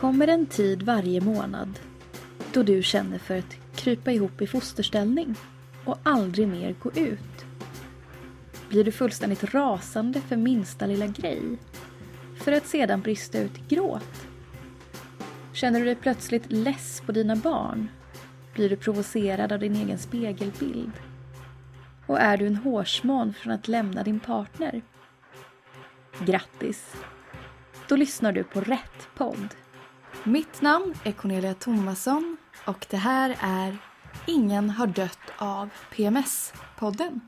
Kommer en tid varje månad då du känner för att krypa ihop i fosterställning och aldrig mer gå ut? Blir du fullständigt rasande för minsta lilla grej? För att sedan brista ut i gråt? Känner du dig plötsligt less på dina barn? Blir du provocerad av din egen spegelbild? Och är du en hårsmån från att lämna din partner? Grattis! Då lyssnar du på rätt podd. Mitt namn är Cornelia Thomasson och det här är Ingen har dött av PMS-podden.